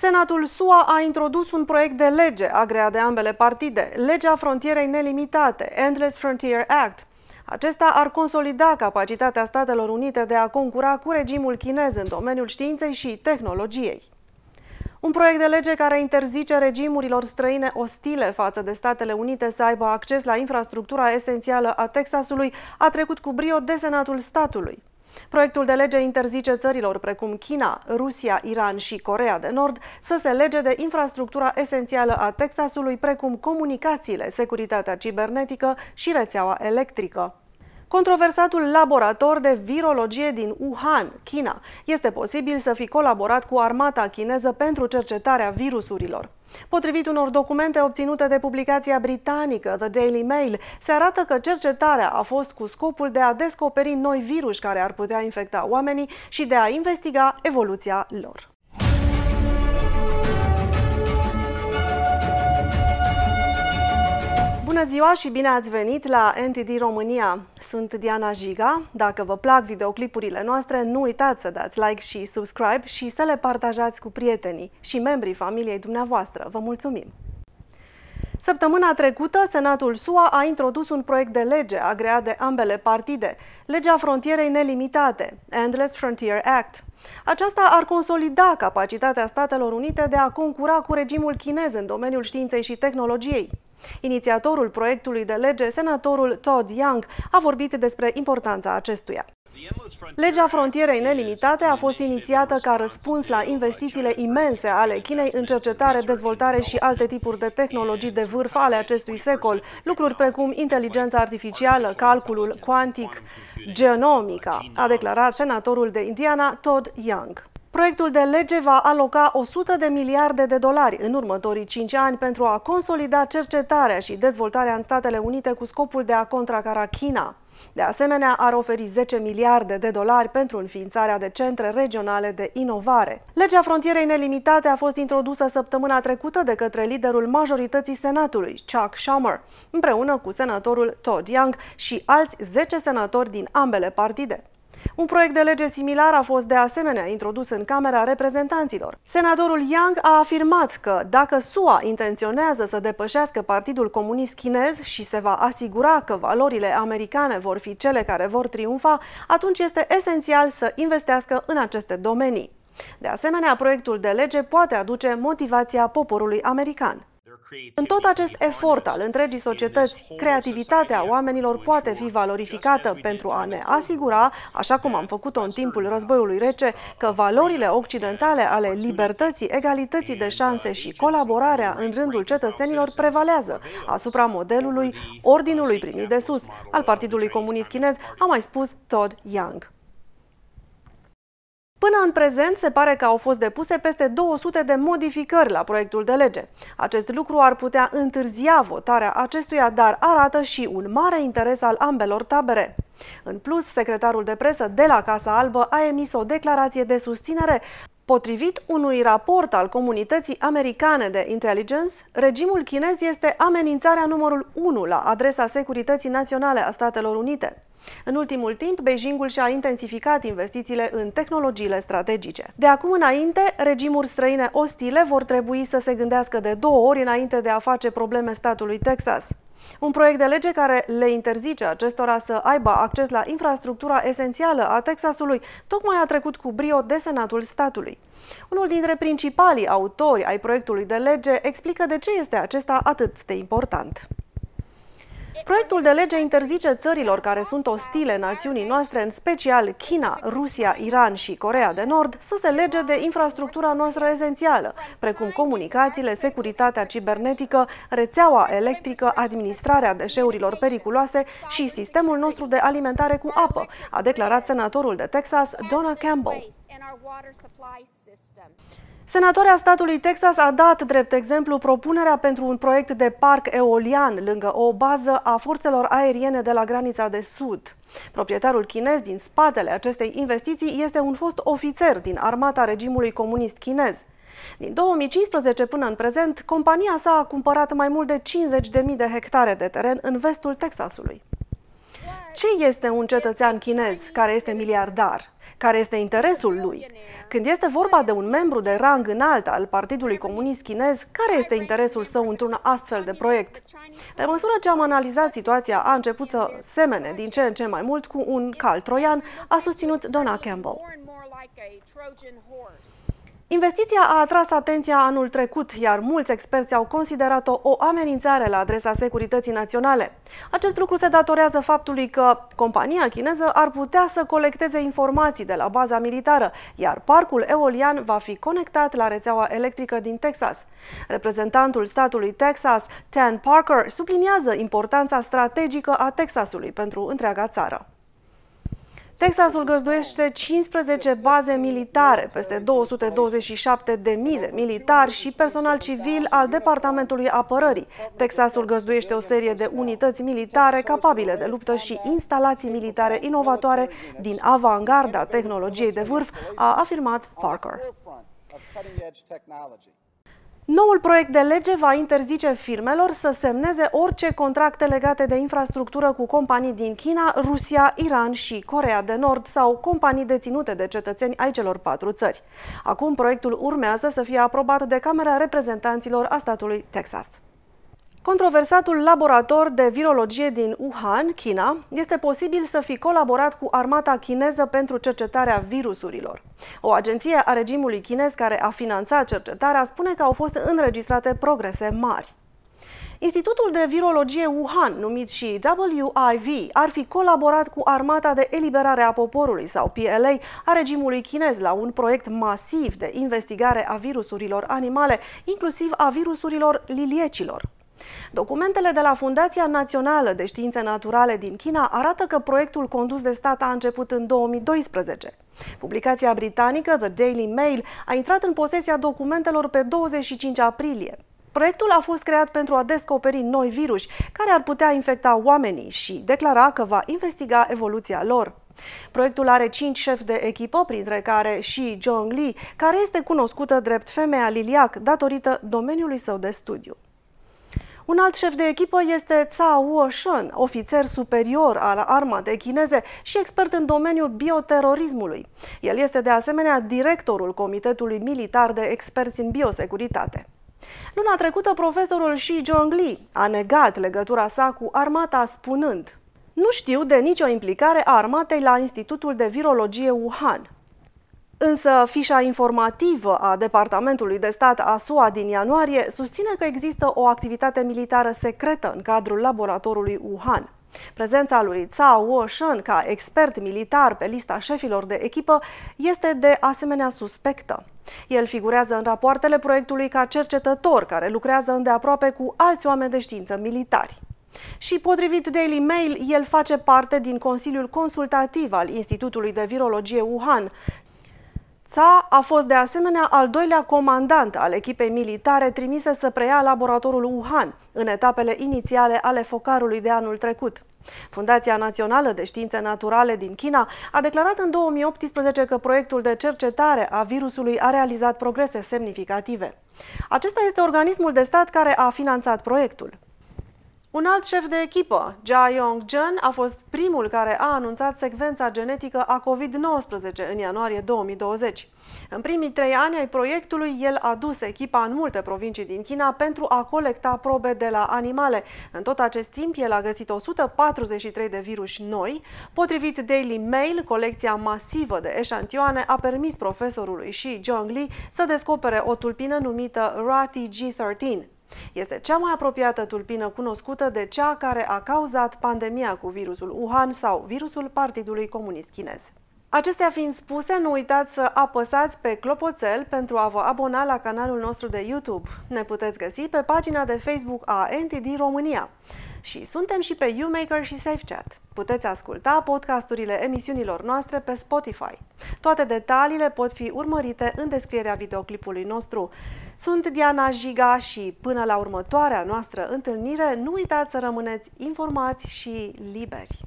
Senatul SUA a introdus un proiect de lege agreat de ambele partide, legea frontierei nelimitate, Endless Frontier Act. Acesta ar consolida capacitatea Statelor Unite de a concura cu regimul chinez în domeniul științei și tehnologiei. Un proiect de lege care interzice regimurilor străine ostile față de Statele Unite să aibă acces la infrastructura esențială a Texasului a trecut cu brio de Senatul statului. Proiectul de lege interzice țărilor precum China, Rusia, Iran și Corea de Nord să se lege de infrastructura esențială a Texasului, precum comunicațiile, securitatea cibernetică și rețeaua electrică. Controversatul laborator de virologie din Wuhan, China, este posibil să fi colaborat cu armata chineză pentru cercetarea virusurilor. Potrivit unor documente obținute de publicația britanică The Daily Mail, se arată că cercetarea a fost cu scopul de a descoperi noi virus care ar putea infecta oamenii și de a investiga evoluția lor. Bună ziua și bine ați venit la NTD România! Sunt Diana Jiga. Dacă vă plac videoclipurile noastre, nu uitați să dați like și subscribe și să le partajați cu prietenii și membrii familiei dumneavoastră. Vă mulțumim! Săptămâna trecută, Senatul SUA a introdus un proiect de lege agreat de ambele partide, legea frontierei nelimitate, Endless Frontier Act. Aceasta ar consolida capacitatea Statelor Unite de a concura cu regimul chinez în domeniul științei și tehnologiei. Inițiatorul proiectului de lege, senatorul Todd Young, a vorbit despre importanța acestuia. Legea frontierei nelimitate a fost inițiată ca răspuns la investițiile imense ale Chinei în cercetare, dezvoltare și alte tipuri de tehnologii de vârf ale acestui secol, lucruri precum inteligența artificială, calculul cuantic, genomica, a declarat senatorul de Indiana Todd Young. Proiectul de lege va aloca 100 de miliarde de dolari în următorii 5 ani pentru a consolida cercetarea și dezvoltarea în Statele Unite cu scopul de a contracara China. De asemenea, ar oferi 10 miliarde de dolari pentru înființarea de centre regionale de inovare. Legea frontierei nelimitate a fost introdusă săptămâna trecută de către liderul majorității Senatului, Chuck Schumer, împreună cu senatorul Todd Young și alți 10 senatori din ambele partide. Un proiect de lege similar a fost de asemenea introdus în Camera Reprezentanților. Senatorul Yang a afirmat că dacă SUA intenționează să depășească Partidul Comunist Chinez și se va asigura că valorile americane vor fi cele care vor triumfa, atunci este esențial să investească în aceste domenii. De asemenea, proiectul de lege poate aduce motivația poporului american. În tot acest efort al întregii societăți, creativitatea oamenilor poate fi valorificată pentru a ne asigura, așa cum am făcut-o în timpul războiului rece, că valorile occidentale ale libertății, egalității de șanse și colaborarea în rândul cetățenilor prevalează asupra modelului ordinului primit de sus al Partidului Comunist Chinez, a mai spus Todd Young. Până în prezent, se pare că au fost depuse peste 200 de modificări la proiectul de lege. Acest lucru ar putea întârzia votarea acestuia, dar arată și un mare interes al ambelor tabere. În plus, secretarul de presă de la Casa Albă a emis o declarație de susținere Potrivit unui raport al comunității americane de intelligence, regimul chinez este amenințarea numărul 1 la adresa securității naționale a Statelor Unite. În ultimul timp, Beijingul și-a intensificat investițiile în tehnologiile strategice. De acum înainte, regimuri străine ostile vor trebui să se gândească de două ori înainte de a face probleme statului Texas. Un proiect de lege care le interzice acestora să aibă acces la infrastructura esențială a Texasului tocmai a trecut cu brio de Senatul statului. Unul dintre principalii autori ai proiectului de lege explică de ce este acesta atât de important. Proiectul de lege interzice țărilor care sunt ostile națiunii noastre, în special China, Rusia, Iran și Corea de Nord, să se lege de infrastructura noastră esențială, precum comunicațiile, securitatea cibernetică, rețeaua electrică, administrarea deșeurilor periculoase și sistemul nostru de alimentare cu apă, a declarat senatorul de Texas, Donna Campbell. Senatoarea statului Texas a dat drept exemplu propunerea pentru un proiect de parc eolian lângă o bază a forțelor aeriene de la granița de sud. Proprietarul chinez din spatele acestei investiții este un fost ofițer din armata regimului comunist chinez. Din 2015 până în prezent, compania sa a cumpărat mai mult de 50.000 de hectare de teren în vestul Texasului. Ce este un cetățean chinez care este miliardar? Care este interesul lui? Când este vorba de un membru de rang înalt al Partidului Comunist Chinez, care este interesul său într-un astfel de proiect? Pe măsură ce am analizat situația, a început să semene din ce în ce mai mult cu un cal troian, a susținut Donna Campbell. Investiția a atras atenția anul trecut, iar mulți experți au considerat-o o amenințare la adresa securității naționale. Acest lucru se datorează faptului că compania chineză ar putea să colecteze informații de la baza militară, iar parcul eolian va fi conectat la rețeaua electrică din Texas. Reprezentantul statului Texas, Tan Parker, subliniază importanța strategică a Texasului pentru întreaga țară. Texasul găzduiește 15 baze militare, peste 227 de mii de militari și personal civil al Departamentului Apărării. Texasul găzduiește o serie de unități militare capabile de luptă și instalații militare inovatoare din avangarda tehnologiei de vârf, a afirmat Parker. Noul proiect de lege va interzice firmelor să semneze orice contracte legate de infrastructură cu companii din China, Rusia, Iran și Corea de Nord sau companii deținute de cetățeni ai celor patru țări. Acum proiectul urmează să fie aprobat de Camera Reprezentanților a statului Texas. Controversatul laborator de virologie din Wuhan, China, este posibil să fi colaborat cu armata chineză pentru cercetarea virusurilor. O agenție a regimului chinez care a finanțat cercetarea spune că au fost înregistrate progrese mari. Institutul de Virologie Wuhan, numit și WIV, ar fi colaborat cu Armata de Eliberare a Poporului sau PLA a regimului chinez la un proiect masiv de investigare a virusurilor animale, inclusiv a virusurilor liliecilor. Documentele de la Fundația Națională de Științe Naturale din China arată că proiectul condus de stat a început în 2012. Publicația britanică The Daily Mail a intrat în posesia documentelor pe 25 aprilie. Proiectul a fost creat pentru a descoperi noi virus care ar putea infecta oamenii și declara că va investiga evoluția lor. Proiectul are cinci șefi de echipă, printre care și Zhong Li, care este cunoscută drept femeia liliac datorită domeniului său de studiu. Un alt șef de echipă este Cao Shen, ofițer superior al armatei chineze și expert în domeniul bioterorismului. El este de asemenea directorul Comitetului Militar de Experți în Biosecuritate. Luna trecută, profesorul Xi Zhongli a negat legătura sa cu armata spunând Nu știu de nicio implicare a armatei la Institutul de Virologie Wuhan. Însă fișa informativă a Departamentului de Stat a SUA din ianuarie susține că există o activitate militară secretă în cadrul laboratorului Wuhan. Prezența lui Cao Shen ca expert militar pe lista șefilor de echipă este de asemenea suspectă. El figurează în rapoartele proiectului ca cercetător care lucrează îndeaproape cu alți oameni de știință militari. Și potrivit Daily Mail, el face parte din Consiliul Consultativ al Institutului de Virologie Wuhan, Tsa a fost de asemenea al doilea comandant al echipei militare trimise să preia laboratorul Wuhan în etapele inițiale ale focarului de anul trecut. Fundația Națională de Științe Naturale din China a declarat în 2018 că proiectul de cercetare a virusului a realizat progrese semnificative. Acesta este organismul de stat care a finanțat proiectul. Un alt șef de echipă, Jia Yong-jen, a fost primul care a anunțat secvența genetică a COVID-19 în ianuarie 2020. În primii trei ani ai proiectului, el a dus echipa în multe provincii din China pentru a colecta probe de la animale. În tot acest timp, el a găsit 143 de virus noi. Potrivit Daily Mail, colecția masivă de eșantioane a permis profesorului Xi Zhongli să descopere o tulpină numită Rati G13. Este cea mai apropiată tulpină cunoscută de cea care a cauzat pandemia cu virusul Wuhan sau virusul Partidului Comunist Chinez. Acestea fiind spuse, nu uitați să apăsați pe clopoțel pentru a vă abona la canalul nostru de YouTube. Ne puteți găsi pe pagina de Facebook a NTD România. Și suntem și pe YouMaker și SafeChat. Puteți asculta podcasturile emisiunilor noastre pe Spotify. Toate detaliile pot fi urmărite în descrierea videoclipului nostru. Sunt Diana Jiga și până la următoarea noastră întâlnire, nu uitați să rămâneți informați și liberi.